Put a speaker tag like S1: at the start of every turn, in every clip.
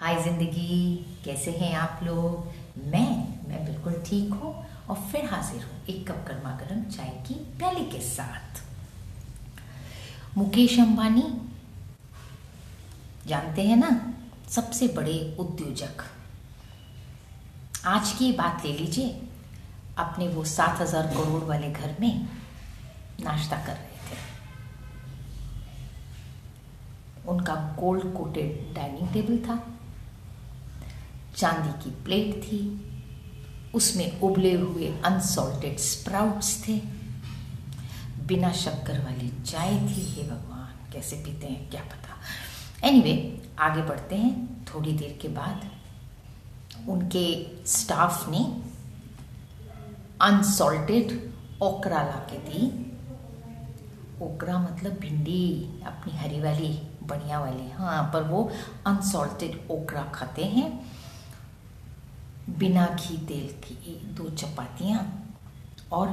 S1: हाय ज़िंदगी, कैसे हैं आप लोग? मैं मैं बिल्कुल ठीक हूँ और फिर हाजिर हूँ एक कप गर्मा गर्म चाय की प्याली के साथ। मुकेश अंबानी, जानते हैं ना? सबसे बड़े उद्योजक। आज की बात ले लीजिए, अपने वो सात हज़ार करोड़ वाले घर में नाश्ता कर रहे थे। उनका गोल्ड कोटेड डाइनिंग टेबल था। चांदी की प्लेट थी। उसमें उबले हुए अनसॉल्टेड स्प्राउट्स थे। बिना शक्कर वाली चाय थी हे भगवान कैसे पीते हैं क्या पता। एनीवे anyway, आगे बढ़ते हैं थोड़ी देर के बाद उनके स्टाफ ने अनसॉल्टेड ओकरा ला के दी। ओकरा मतलब भिंडी अपनी हरी वाली बढ़िया वाली हाँ पर वो अनसॉल्टेड ओकरा खाते हैं। बिना घी तेल की दो चपातियाँ और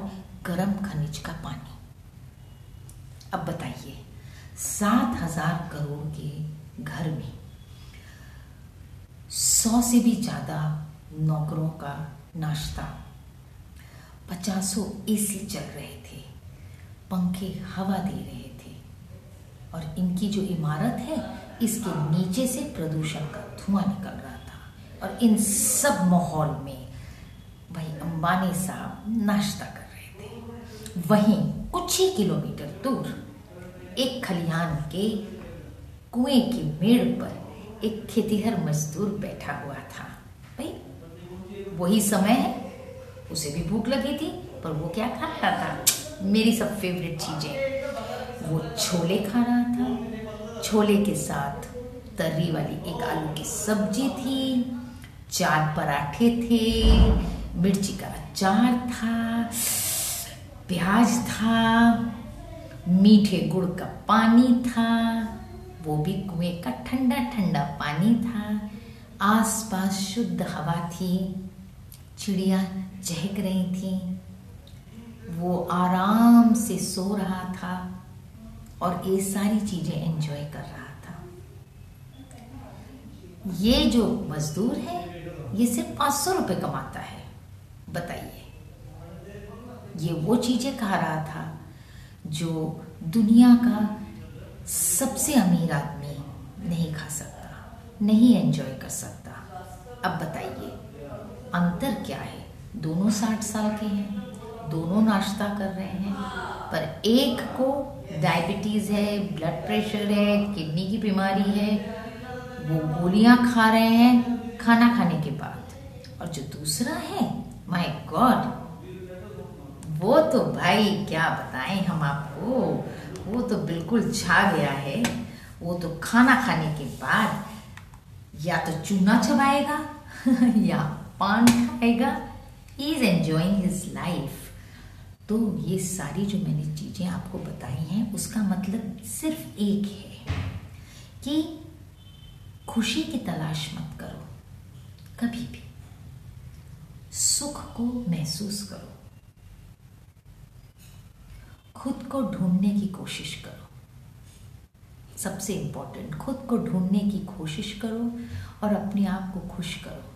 S1: गरम खनिज का पानी। अब बताइए, सात हज़ार करोड़ के घर में सौ से भी ज़्यादा नौकरों का नाश्ता। पचासों एसी चल रहे थे, पंखे हवा दे रहे थे और इनकी जो इमारत है, इसके नीचे से प्रदूषण का धुआँ निकल रहा था। और इन सब माहौल में भाई अंबानी साहब नाश्ता कर रहे थे। वहीं कुछ ही किलोमीटर दूर एक खलिहान के कुएँ की मेड़ पर एक खेतीहर मजदूर बैठा हुआ था। भाई, वही समय है, उसे भी भूख लगी थी, पर वो क्या खा रहा था? मेरी सब फेवरेट चीज़ें। वो छोले खा रहा था। छोले के साथ तर्री वाली एक आलू की सब्ज़ी थी। चार पराठे थे, मिर्ची का अचार था, प्याज था, मीठे गुड़ का पानी था, वो भी कुएँ का ठंडा ठंडा पानी था। आसपास शुद्ध हवा थी, चिड़िया चहक रही थी, वो आराम से सो रहा था और ये सारी चीज़ें एंजॉय कर रहा था ये जो मजदूर है, ये सिर्फ़ पाँच सौ रुपए कमाता है। बताइए। ये वो चीज़ें खा रहा था जो दुनिया का सबसे अमीर आदमी नहीं खा सकता, नहीं एंजॉय कर सकता। अब बताइए, अंतर क्या है? दोनों साठ साल के हैं, दोनों नाश्ता कर रहे हैं, पर एक को डायबिटीज़ है ब्लड प्रेशर है किडनी की बीमारी है वो गोलियाँ खा रहे हैं खाना खाने के बाद। और जो दूसरा है माय गॉड वो तो भाई क्या बताएँ हम आपको, वो तो बिल्कुल छा गया है। वो तो खाना खाने के बाद या तो चूना चबाएगा, या पान खाएगा इज़ एंजॉइंग हिज लाइफ तो ये सारी जो मैंने चीज़ें आपको बताई हैं, उसका मतलब सिर्फ़ एक है कि खुशी की तलाश मत करो। कभी भी। सुख को महसूस करो। खुद को ढूँढने की कोशिश करो। सबसे इंपॉर्टेंट खुद को ढूँढने की कोशिश करो और अपने आप को खुश करो।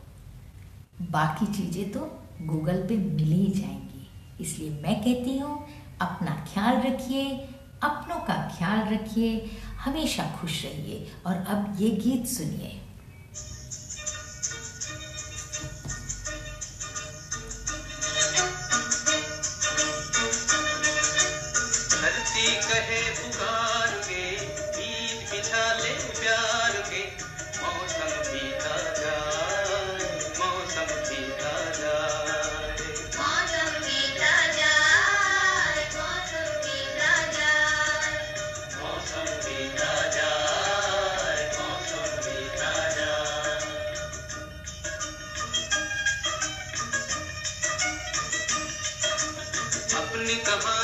S1: बाकी चीज़ें तो गूगल पे मिल ही जाएँगी। इसलिए मैं कहती हूँ, अपना ख्याल रखिए, अपनों का ख्याल रखिए हमेशा खुश रहिए और अब ये गीत सुनिए। धरती कहे पुकार ಸನ್ನಿತವಾ